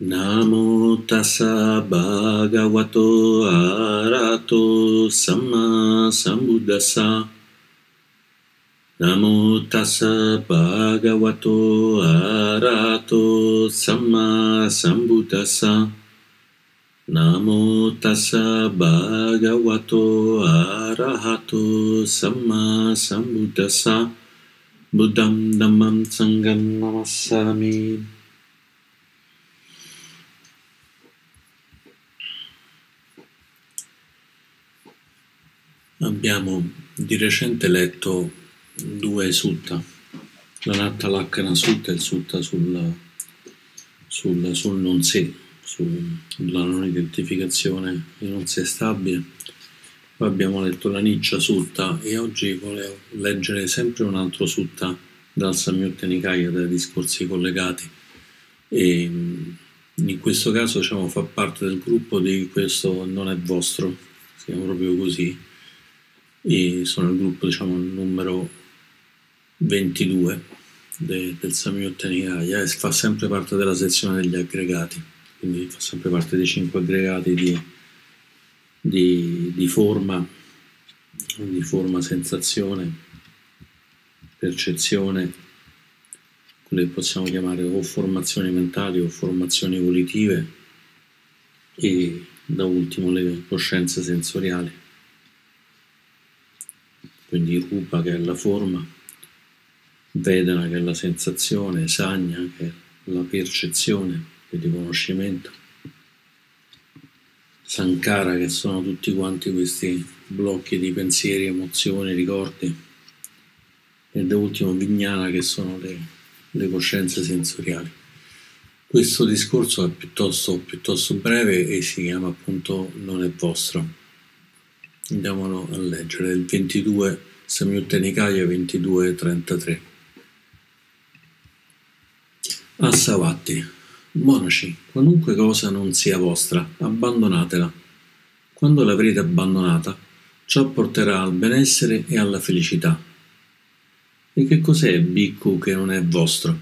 Namo tassa bhagavato arato sama sambuddhasa. Namo tassa bhagavato arato sama sambuddhasa. Namo tassa bhagavato arahato sama sambuddhasa. Buddham dhammam sangam namassami. Abbiamo di recente letto due sutta, la Lakkana Sutta e il Sutta sul, sul, sul non sé, sulla non identificazione di non sé stabile. Poi abbiamo letto la Niccia Sutta e oggi volevo leggere sempre un altro Sutta dal Samyutta Nikaya, dai discorsi collegati. E in questo caso diciamo, fa parte del gruppo di questo non è vostro, si proprio così, e sono il gruppo diciamo numero 22 de, del Samyutta Nikaya e fa sempre parte della sezione degli aggregati. Quindi fa sempre parte dei cinque aggregati di, di, di forma di forma sensazione percezione quelle che possiamo chiamare o formazioni mentali o formazioni volitive e da ultimo le coscienze sensoriali quindi rupa che è la forma, vedana che è la sensazione, sagna che è la percezione, il riconoscimento, sankara che sono tutti quanti questi blocchi di pensieri, emozioni, ricordi. E da ultimo vignana che sono le, le coscienze sensoriali. Questo discorso è piuttosto, piuttosto breve e si chiama appunto Non è vostro Andiamolo a leggere, il 22, Samyutta Nikaya 22.33. Assavatti, monaci, qualunque cosa non sia vostra, abbandonatela. Quando l'avrete abbandonata, ciò porterà al benessere e alla felicità. E che cos'è Bhikkhu che non è vostro?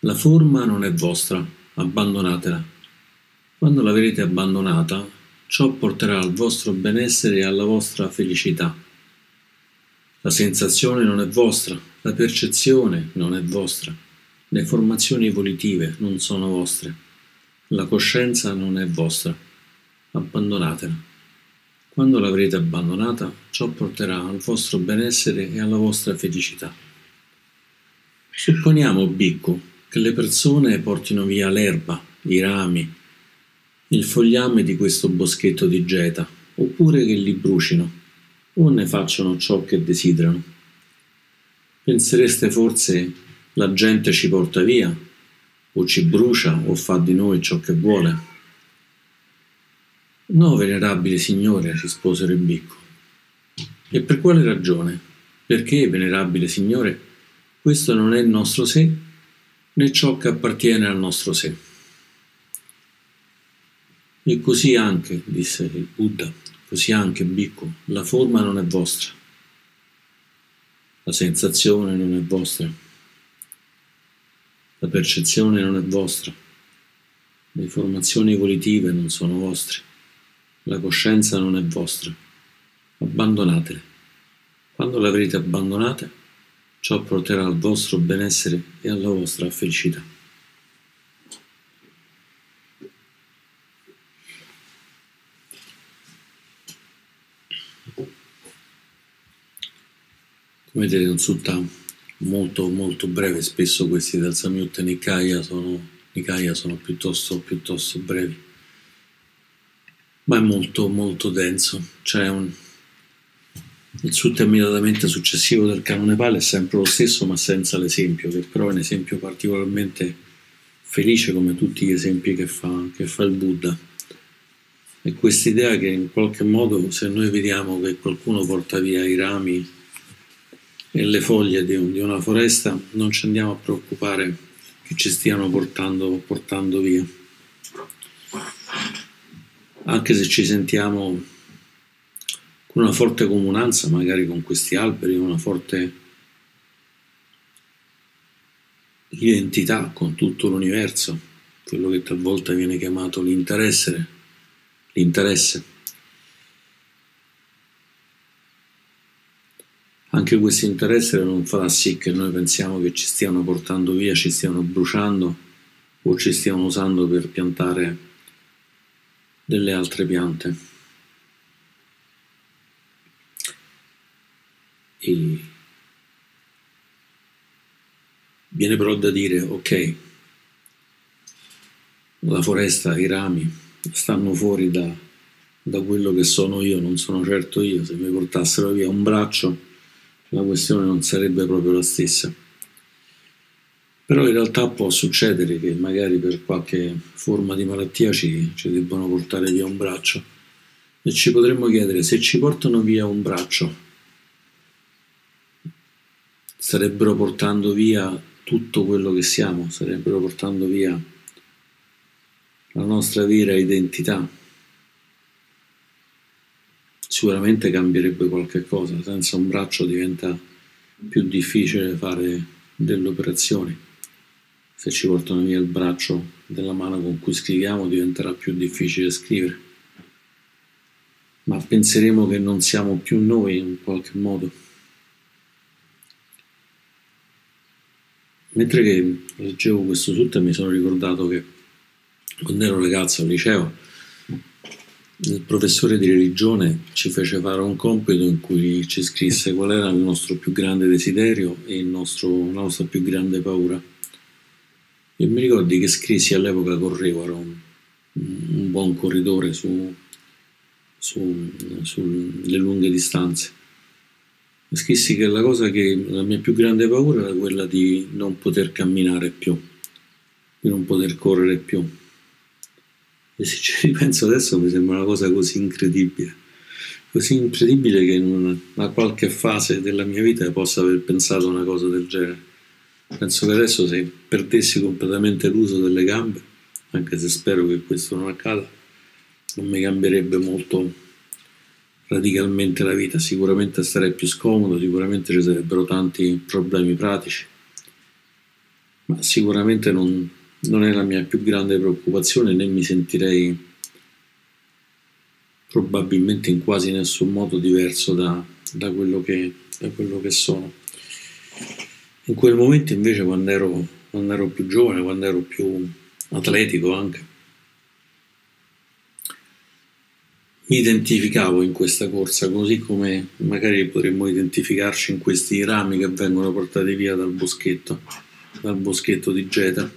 La forma non è vostra, abbandonatela. Quando l'avrete abbandonata, Ciò porterà al vostro benessere e alla vostra felicità. La sensazione non è vostra, la percezione non è vostra, le formazioni volitive non sono vostre, la coscienza non è vostra. Abbandonatela. Quando l'avrete abbandonata, ciò porterà al vostro benessere e alla vostra felicità. Supponiamo, Bicco, che le persone portino via l'erba, i rami, il fogliame di questo boschetto di geta, oppure che li brucino, o ne facciano ciò che desiderano. Pensereste forse la gente ci porta via, o ci brucia, o fa di noi ciò che vuole? No, venerabile signore, rispose Rebicco. E per quale ragione? Perché, venerabile signore, questo non è il nostro sé, né ciò che appartiene al nostro sé. E così anche, disse il Buddha, così anche, Bhikkhu, la forma non è vostra, la sensazione non è vostra, la percezione non è vostra, le formazioni volitive non sono vostre, la coscienza non è vostra. Abbandonatele. Quando l'avrete abbandonate, ciò porterà al vostro benessere e alla vostra felicità. Come vedete sutta molto molto breve, spesso questi del Samyutta Nikaya sono, Nikaya sono piuttosto, piuttosto brevi, ma è molto molto denso. C'è un, il sutta immediatamente successivo del canone Pali è sempre lo stesso ma senza l'esempio, che però è un esempio particolarmente felice come tutti gli esempi che fa, che fa il Buddha. E quest'idea che in qualche modo se noi vediamo che qualcuno porta via i rami e le foglie di, un, di, una foresta, non ci andiamo a preoccupare che ci stiano portando, portando via. Anche se ci sentiamo con una forte comunanza, magari con questi alberi, una forte identità con tutto l'universo, quello che talvolta viene chiamato l'interesse, l'interesse. Anche questo interesse non farà sì che noi pensiamo che ci stiano portando via, ci stiano bruciando o ci stiano usando per piantare delle altre piante. E viene però da dire, ok, la foresta, i rami stanno fuori da, da quello che sono io, non sono certo io, se mi portassero via un braccio la questione non sarebbe proprio la stessa. Però in realtà può succedere che magari per qualche forma di malattia ci, ci debbano portare via un braccio e ci potremmo chiedere se ci portano via un braccio, starebbero portando via tutto quello che siamo, starebbero portando via la nostra vera identità. Sicuramente cambierebbe qualche cosa, senza un braccio diventa più difficile fare delle operazioni. Se ci portano via il braccio della mano con cui scriviamo diventerà più difficile scrivere. Ma penseremo che non siamo più noi in qualche modo. Mentre che leggevo questo sutta mi sono ricordato che quando ero ragazzo al liceo, il professore di religione ci fece fare un compito in cui ci scrisse qual era il nostro più grande desiderio e nostro, la nostra più grande paura. E mi ricordi che scrissi all'epoca correvo, ero un, un buon corridore su, su, sulle lunghe distanze. Scrissi che la cosa che la mia più grande paura era quella di non poter camminare più, di non poter correre più e se ci ripenso adesso mi sembra una cosa così incredibile, così incredibile che in una qualche fase della mia vita possa aver pensato una cosa del genere. Penso che adesso se perdessi completamente l'uso delle gambe, anche se spero che questo non accada, non mi cambierebbe molto radicalmente la vita, sicuramente starei più scomodo, sicuramente ci sarebbero tanti problemi pratici, ma sicuramente non, non è la mia più grande preoccupazione né mi sentirei probabilmente in quasi nessun modo diverso da, da, quello, che, da quello, che, sono. In quel momento invece quando ero, quando ero più giovane, quando ero più atletico anche, mi identificavo in questa corsa, così come magari potremmo identificarci in questi rami che vengono portati via dal boschetto, dal boschetto di Geta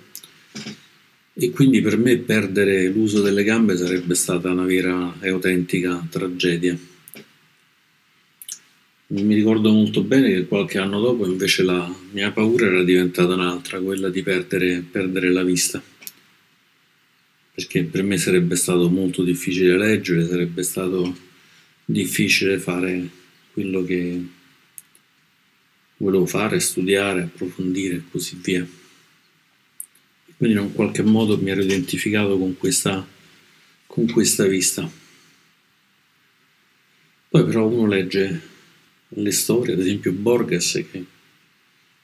e quindi per me perdere l'uso delle gambe sarebbe stata una vera e autentica tragedia. Mi ricordo molto bene che qualche anno dopo invece la mia paura era diventata un'altra, quella di perdere, perdere la vista. Perché per me sarebbe stato molto difficile leggere, sarebbe stato difficile fare quello che volevo fare, studiare, approfondire e così via. Quindi in un qualche modo mi ero identificato con questa, con questa vista. Poi però uno legge le storie, ad esempio Borges, che è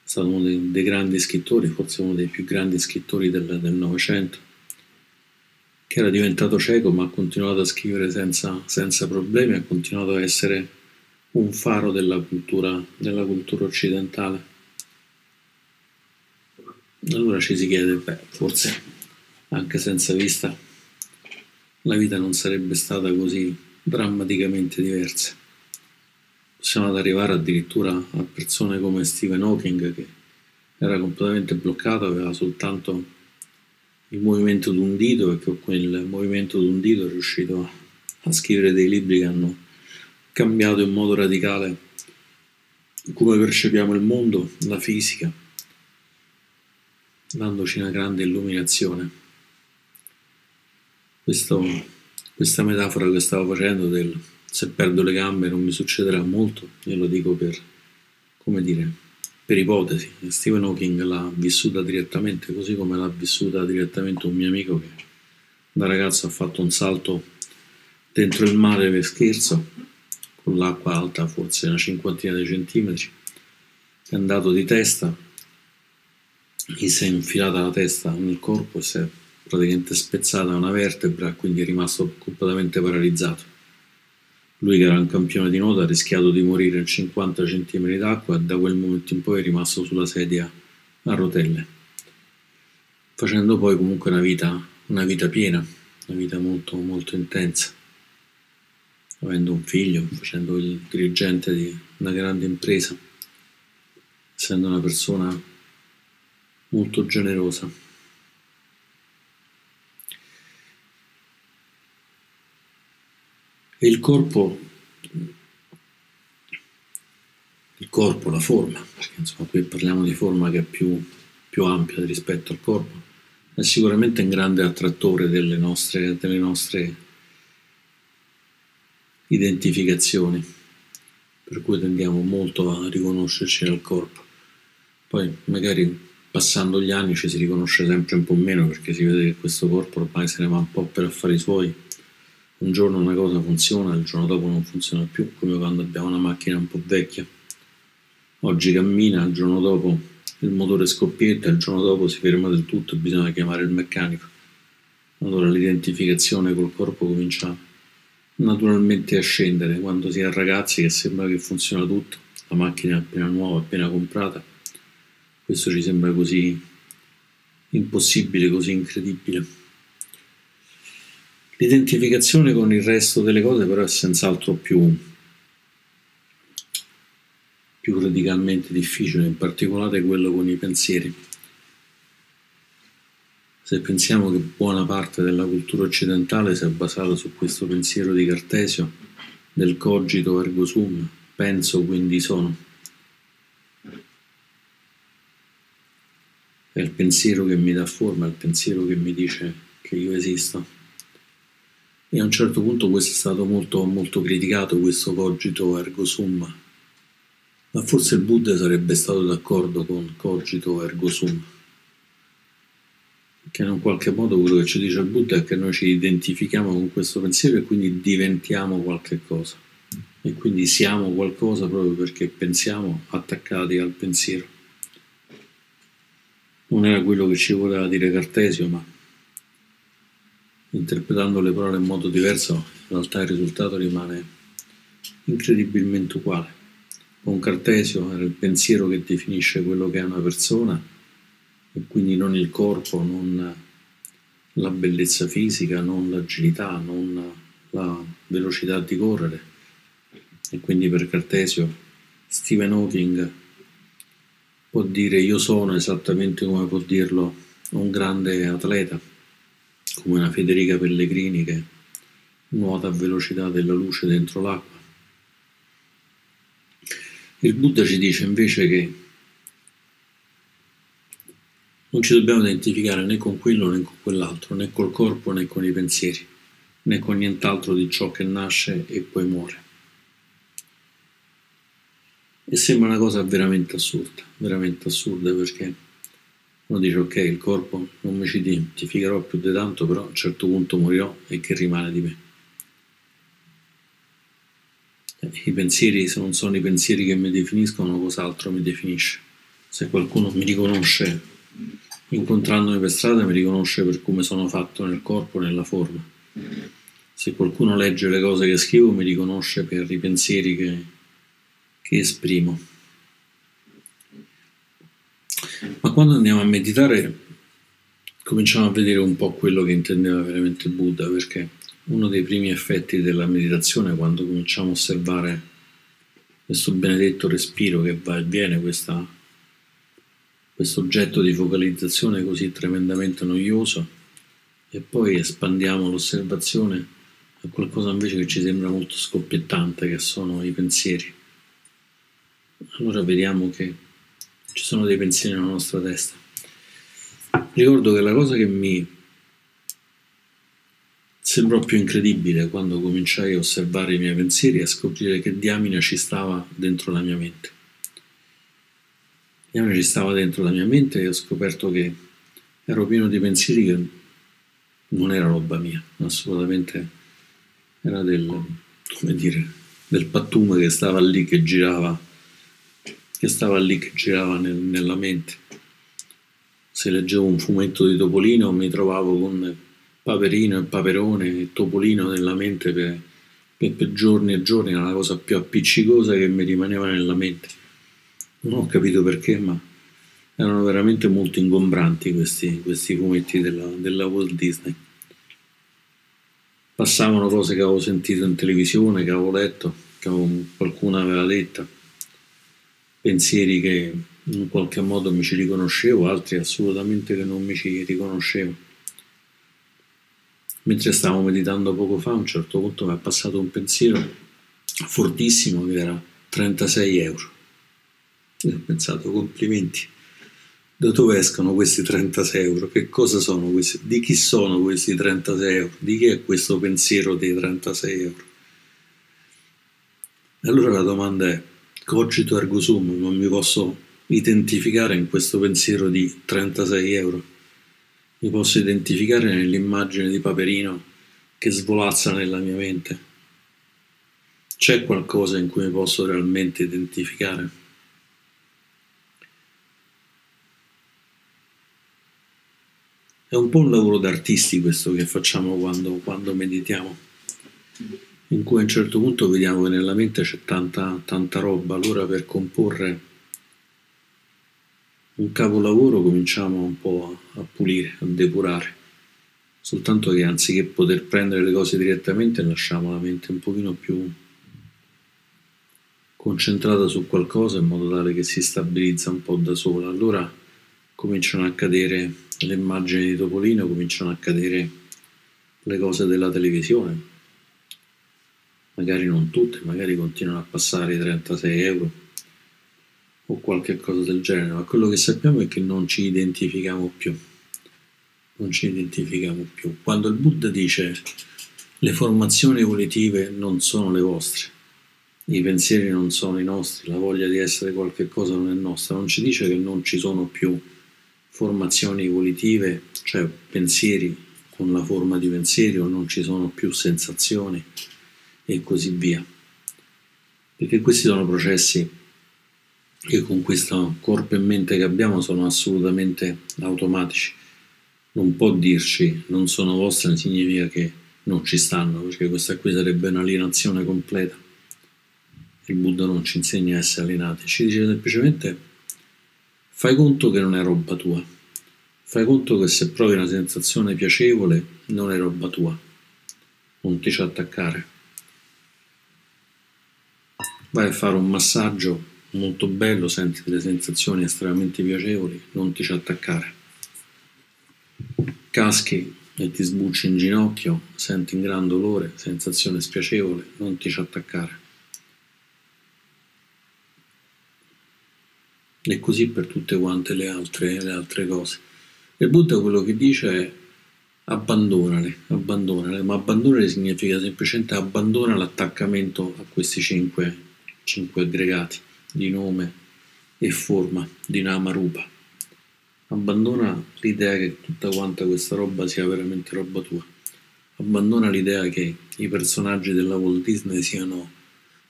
stato uno dei, dei grandi scrittori, forse uno dei più grandi scrittori del Novecento, che era diventato cieco ma ha continuato a scrivere senza, senza problemi, ha continuato a essere un faro della cultura, della cultura occidentale. Allora ci si chiede, beh, forse anche senza vista la vita non sarebbe stata così drammaticamente diversa. Possiamo arrivare addirittura a persone come Stephen Hawking che era completamente bloccato, aveva soltanto il movimento d'un dito e con quel movimento d'un dito è riuscito a scrivere dei libri che hanno cambiato in modo radicale come percepiamo il mondo, la fisica dandoci una grande illuminazione. Questo, questa metafora che stavo facendo del se perdo le gambe non mi succederà molto, io lo dico per, come dire, per ipotesi. Stephen Hawking l'ha vissuta direttamente, così come l'ha vissuta direttamente un mio amico che da ragazzo ha fatto un salto dentro il mare per scherzo, con l'acqua alta forse una cinquantina di centimetri, è andato di testa gli si è infilata la testa nel corpo e si è praticamente spezzata una vertebra, quindi è rimasto completamente paralizzato. Lui che era un campione di nuoto ha rischiato di morire in 50 cm d'acqua e da quel momento in poi è rimasto sulla sedia a rotelle, facendo poi comunque una vita, una vita piena, una vita molto, molto intensa, avendo un figlio, facendo il dirigente di una grande impresa, essendo una persona molto generosa. E il corpo, il corpo, la forma, perché insomma qui parliamo di forma che è più, più ampia rispetto al corpo, è sicuramente un grande attrattore delle nostre, delle nostre identificazioni, per cui tendiamo molto a riconoscerci nel corpo. Poi magari passando gli anni ci si riconosce sempre un po' meno perché si vede che questo corpo ormai se ne va un po' per affari suoi. Un giorno una cosa funziona, il giorno dopo non funziona più, come quando abbiamo una macchina un po' vecchia. Oggi cammina, il giorno dopo il motore scoppietta, il giorno dopo si ferma del tutto e bisogna chiamare il meccanico. Allora l'identificazione col corpo comincia naturalmente a scendere quando si è ragazzi che sembra che funziona tutto, la macchina è appena nuova, appena comprata questo ci sembra così impossibile, così incredibile. L'identificazione con il resto delle cose però è senz'altro più, più radicalmente difficile, in particolare quello con i pensieri. Se pensiamo che buona parte della cultura occidentale si è basata su questo pensiero di Cartesio, del cogito ergo sum, penso quindi sono, è il pensiero che mi dà forma, è il pensiero che mi dice che io esisto. E a un certo punto questo è stato molto, molto criticato, questo cogito ergo sum, ma forse il Buddha sarebbe stato d'accordo con cogito ergo sum, perché in un qualche modo quello che ci dice il Buddha è che noi ci identifichiamo con questo pensiero e quindi diventiamo qualche cosa, e quindi siamo qualcosa proprio perché pensiamo attaccati al pensiero non era quello che ci voleva dire Cartesio, ma interpretando le parole in modo diverso, in realtà il risultato rimane incredibilmente uguale. Con Cartesio era il pensiero che definisce quello che è una persona, e quindi non il corpo, non la bellezza fisica, non l'agilità, non la velocità di correre. E quindi per Cartesio Stephen Hawking può dire io sono esattamente come può dirlo un grande atleta, come una Federica Pellegrini che nuota a velocità della luce dentro l'acqua. Il Buddha ci dice invece che non ci dobbiamo identificare né con quello né con quell'altro, né col corpo né con i pensieri, né con nient'altro di ciò che nasce e poi muore. E sembra una cosa veramente assurda, veramente assurda perché uno dice ok, il corpo non mi ci identificherò più di tanto, però a un certo punto morirò e che rimane di me? Eh, I pensieri, se non sono i pensieri che mi definiscono, cos'altro mi definisce? Se qualcuno mi riconosce incontrandomi per strada, mi riconosce per come sono fatto nel corpo, nella forma. Se qualcuno legge le cose che scrivo, mi riconosce per i pensieri che che esprimo. Ma quando andiamo a meditare cominciamo a vedere un po' quello che intendeva veramente Buddha, perché uno dei primi effetti della meditazione, quando cominciamo a osservare questo benedetto respiro che va e viene, questo oggetto di focalizzazione così tremendamente noioso, e poi espandiamo l'osservazione a qualcosa invece che ci sembra molto scoppiettante, che sono i pensieri allora vediamo che ci sono dei pensieri nella nostra testa. Ricordo che la cosa che mi sembrò più incredibile quando cominciai a osservare i miei pensieri è scoprire che diamine ci stava dentro la mia mente. Diamine ci stava dentro la mia mente e ho scoperto che ero pieno di pensieri che non era roba mia, assolutamente era del, come dire, del pattume che stava lì, che girava che stava lì, che girava nel, nella mente. se leggevo un fumetto di Topolino mi trovavo con Paperino e Paperone e Topolino nella mente per, per, per giorni e giorni, era la cosa più appiccicosa che mi rimaneva nella mente. Non ho capito perché, ma erano veramente molto ingombranti questi, questi fumetti della, della Walt Disney. Passavano cose che avevo sentito in televisione, che avevo letto, che qualcuno aveva detta, pensieri che in qualche modo mi ci riconoscevo, altri assolutamente che non mi ci riconoscevo. Mentre stavo meditando poco fa, a un certo punto mi è passato un pensiero fortissimo che era 36 euro. E ho pensato, complimenti. Da dove escono questi 36 euro? Che cosa sono questi? Di chi sono questi 36 euro? Di chi è questo pensiero dei 36 euro? E allora la domanda è, cogito ergo sum, non mi posso identificare in questo pensiero di 36 euro. Mi posso identificare nell'immagine di Paperino che svolazza nella mia mente. C'è qualcosa in cui mi posso realmente identificare? È un po' un lavoro d'artisti questo che facciamo quando, quando meditiamo, in cui a un certo punto vediamo che nella mente c'è tanta, tanta roba, allora per comporre un capolavoro cominciamo un po' a, pulire, a depurare, soltanto che anziché poter prendere le cose direttamente lasciamo la mente un pochino più concentrata su qualcosa in modo tale che si stabilizza un po' da sola. Allora cominciano a cadere le immagini di Topolino, cominciano a cadere le cose della televisione. Magari non tutte, magari continuano a passare i 36 euro o qualche cosa del genere, ma quello che sappiamo è che non ci identifichiamo più. Non ci identifichiamo più. Quando il Buddha dice le formazioni evolutive non sono le vostre, i pensieri non sono i nostri, la voglia di essere qualche cosa non è nostra, non ci dice che non ci sono più formazioni evolutive, cioè pensieri con la forma di pensieri o non ci sono più sensazioni e così via. Perché questi sono processi che con questo corpo e mente che abbiamo sono assolutamente automatici. Non può dirci non sono vostre significa che non ci stanno, perché questa qui sarebbe un'alienazione completa. Il Buddha non ci insegna a essere alienati, ci dice semplicemente fai conto che non è roba tua, fai conto che se provi una sensazione piacevole non è roba tua, non ti ci attaccare. Vai a fare un massaggio molto bello, senti delle sensazioni estremamente piacevoli, non ti ci attaccare. Caschi e ti sbucci in ginocchio, senti un gran dolore, sensazione spiacevole, non ti ci attaccare. E così per tutte quante le altre, le altre cose. Il Buddha quello che dice è abbandonale, abbandonale, ma abbandonare significa semplicemente abbandona l'attaccamento a questi cinque, cinque aggregati di nome e forma di Namarupa. Abbandona l'idea che tutta quanta questa roba sia veramente roba tua. Abbandona l'idea che i personaggi della Walt Disney siano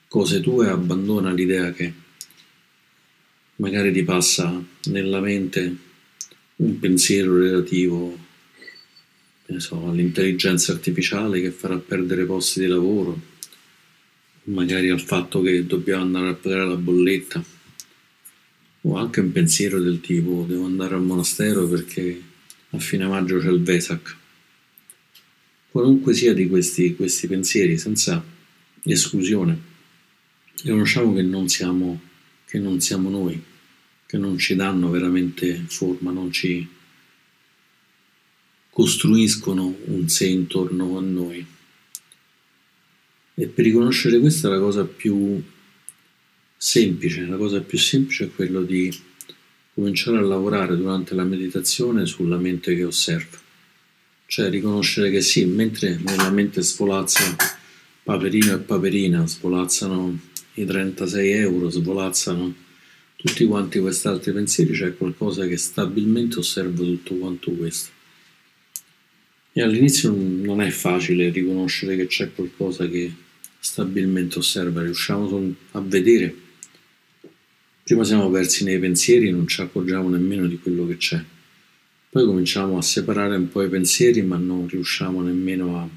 cose tue, abbandona l'idea che magari ti passa nella mente un pensiero relativo so, all'intelligenza artificiale che farà perdere posti di lavoro, magari al fatto che dobbiamo andare a pagare la bolletta o anche un pensiero del tipo devo andare al monastero perché a fine maggio c'è il Vesak. Qualunque sia di questi, questi pensieri, senza esclusione, riconosciamo che non, siamo, che non siamo noi, che non ci danno veramente forma, non ci costruiscono un sé intorno a noi. E per riconoscere questa la cosa più semplice, la cosa più semplice è quello di cominciare a lavorare durante la meditazione sulla mente che osserva. Cioè riconoscere che sì, mentre nella mente svolazza Paperino e Paperina, svolazzano i 36 euro, svolazzano tutti quanti questi altri pensieri, c'è qualcosa che stabilmente osserva tutto quanto questo. E all'inizio non è facile riconoscere che c'è qualcosa che stabilmente osserva, riusciamo a vedere. Prima siamo persi nei pensieri non ci accorgiamo nemmeno di quello che c'è. poi cominciamo a separare un po' i pensieri, ma non riusciamo nemmeno a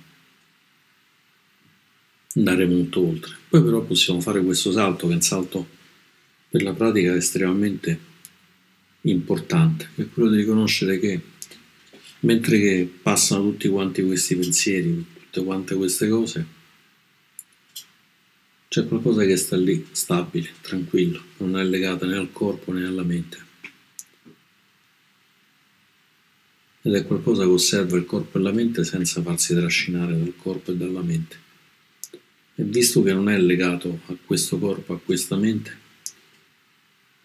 andare molto oltre. Poi però possiamo fare questo salto, che è un salto per la pratica estremamente importante, che è quello di riconoscere che mentre che passano tutti quanti questi pensieri, tutte quante queste cose, c'è qualcosa che sta lì, stabile, tranquillo, non è legata né al corpo né alla mente. ed è qualcosa che osserva il corpo e la mente senza farsi trascinare dal corpo e dalla mente. E visto che non è legato a questo corpo, a questa mente,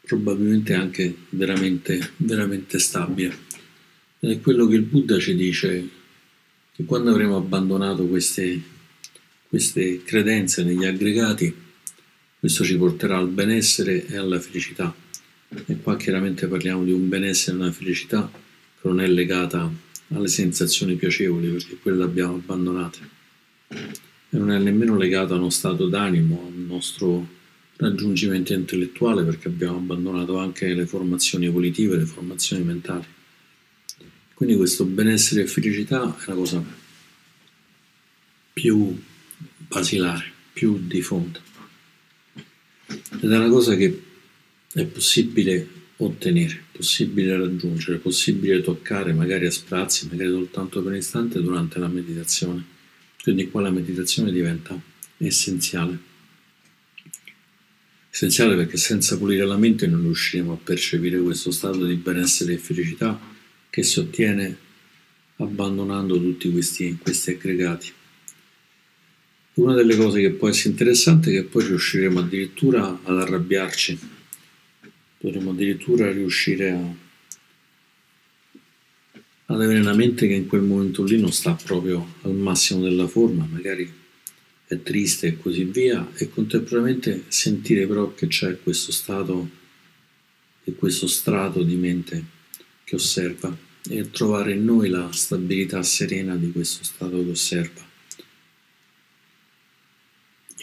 probabilmente è anche veramente, veramente stabile. Ed è quello che il Buddha ci dice, che quando avremo abbandonato queste, queste credenze negli aggregati, questo ci porterà al benessere e alla felicità. E qua chiaramente parliamo di un benessere e una felicità non è legata alle sensazioni piacevoli perché quelle le abbiamo abbandonate e non è nemmeno legata a uno stato d'animo, a un nostro raggiungimento intellettuale perché abbiamo abbandonato anche le formazioni volitive, le formazioni mentali. Quindi questo benessere e felicità è la cosa più basilare, più di fondo. Ed è una cosa che è possibile ottenere, possibile raggiungere, possibile toccare, magari a sprazzi, magari soltanto per un istante durante la meditazione. Quindi qua la meditazione diventa essenziale. Essenziale perché senza pulire la mente non riusciremo a percepire questo stato di benessere e felicità che si ottiene abbandonando tutti questi, questi aggregati. Una delle cose che può essere interessante è che poi riusciremo addirittura ad arrabbiarci dovremmo addirittura riuscire a, ad avere una mente che in quel momento lì non sta proprio al massimo della forma, magari è triste e così via, e contemporaneamente sentire però che c'è questo stato e questo strato di mente che osserva e trovare in noi la stabilità serena di questo stato che osserva.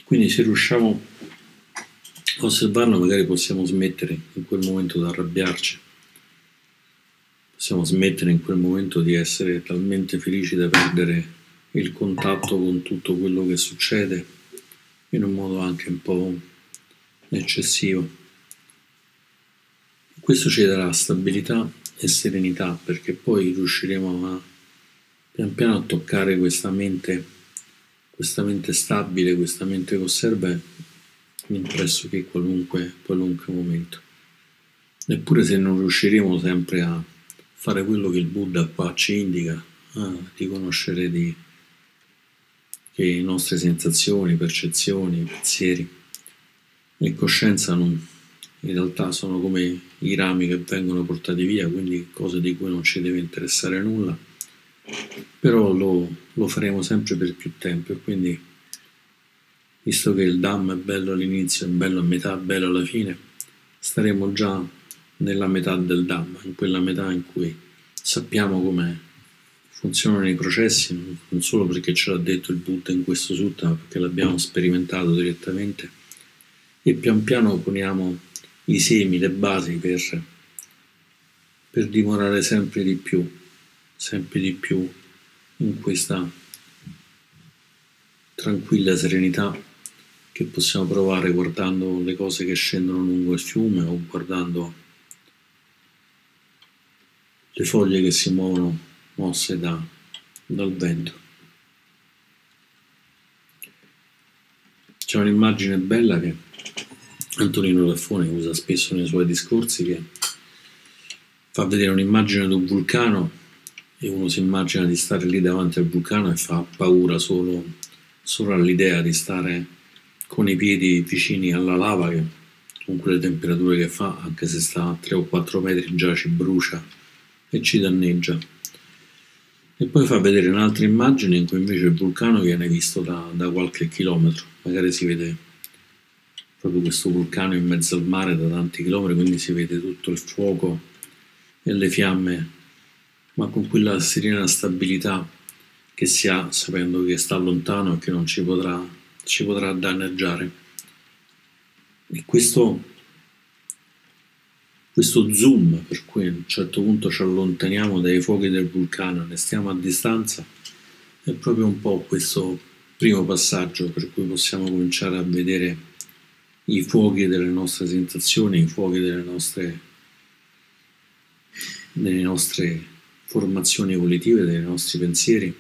Quindi se riusciamo osservarlo magari possiamo smettere in quel momento di arrabbiarci, possiamo smettere in quel momento di essere talmente felici da perdere il contatto con tutto quello che succede in un modo anche un po' eccessivo. Questo ci darà stabilità e serenità perché poi riusciremo a pian piano a toccare questa mente, questa mente stabile, questa mente che osserva in pressoché qualunque, qualunque momento. Eppure se non riusciremo sempre a fare quello che il Buddha qua ci indica, a riconoscere di, che le nostre sensazioni, percezioni, pensieri e coscienza non, in realtà sono come i rami che vengono portati via, quindi cose di cui non ci deve interessare nulla, però lo, lo faremo sempre per più tempo e quindi visto che il Dhamma è bello all'inizio, è bello a metà, è bello alla fine, staremo già nella metà del Dhamma, in quella metà in cui sappiamo come funzionano i processi, non solo perché ce l'ha detto il Buddha in questo sutta, ma perché l'abbiamo sperimentato direttamente, e pian piano poniamo i semi, le basi per, per dimorare sempre di più, sempre di più in questa tranquilla serenità che possiamo provare guardando le cose che scendono lungo il fiume o guardando le foglie che si muovono mosse da, dal vento. C'è un'immagine bella che Antonino Raffone usa spesso nei suoi discorsi che fa vedere un'immagine di un vulcano e uno si immagina di stare lì davanti al vulcano e fa paura solo, solo all'idea di stare con i piedi vicini alla lava che con quelle temperature che fa, anche se sta a 3 o 4 metri già ci brucia e ci danneggia. E poi fa vedere un'altra immagine in cui invece il vulcano viene visto da, da qualche chilometro, magari si vede proprio questo vulcano in mezzo al mare da tanti chilometri, quindi si vede tutto il fuoco e le fiamme, ma con quella serena stabilità che si ha sapendo che sta lontano e che non ci potrà ci potrà danneggiare. E questo questo zoom per cui a un certo punto ci allontaniamo dai fuochi del vulcano, ne stiamo a distanza, è proprio un po' questo primo passaggio per cui possiamo cominciare a vedere i fuochi delle nostre sensazioni, i fuochi delle nostre, delle nostre formazioni evolutive, dei nostri pensieri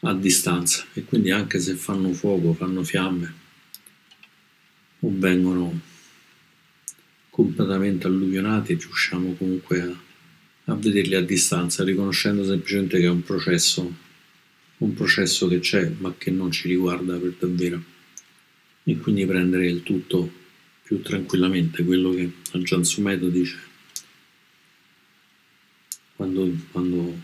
a distanza. E quindi anche se fanno fuoco, fanno fiamme o vengono completamente alluvionati, riusciamo comunque a, a vederli a distanza, riconoscendo semplicemente che è un processo, un processo che c'è ma che non ci riguarda per davvero. E quindi prendere il tutto più tranquillamente, quello che Ajahn Sumedho dice quando, quando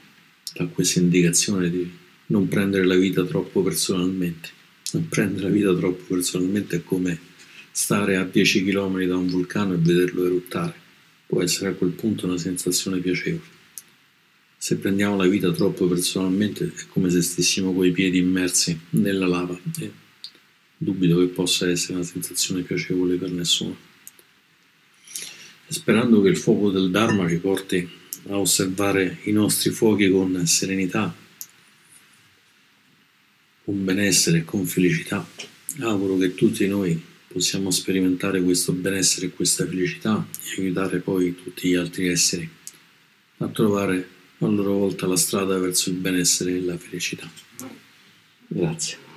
dà questa indicazione di non prendere la vita troppo personalmente. Non prendere la vita troppo personalmente è come stare a 10 km da un vulcano e vederlo eruttare. Può essere a quel punto una sensazione piacevole. Se prendiamo la vita troppo personalmente è come se stessimo coi piedi immersi nella lava e dubito che possa essere una sensazione piacevole per nessuno. Sperando che il fuoco del Dharma ci porti a osservare i nostri fuochi con serenità, con benessere e con felicità. Auguro che tutti noi possiamo sperimentare questo benessere e questa felicità e aiutare poi tutti gli altri esseri a trovare a loro volta la strada verso il benessere e la felicità. Grazie.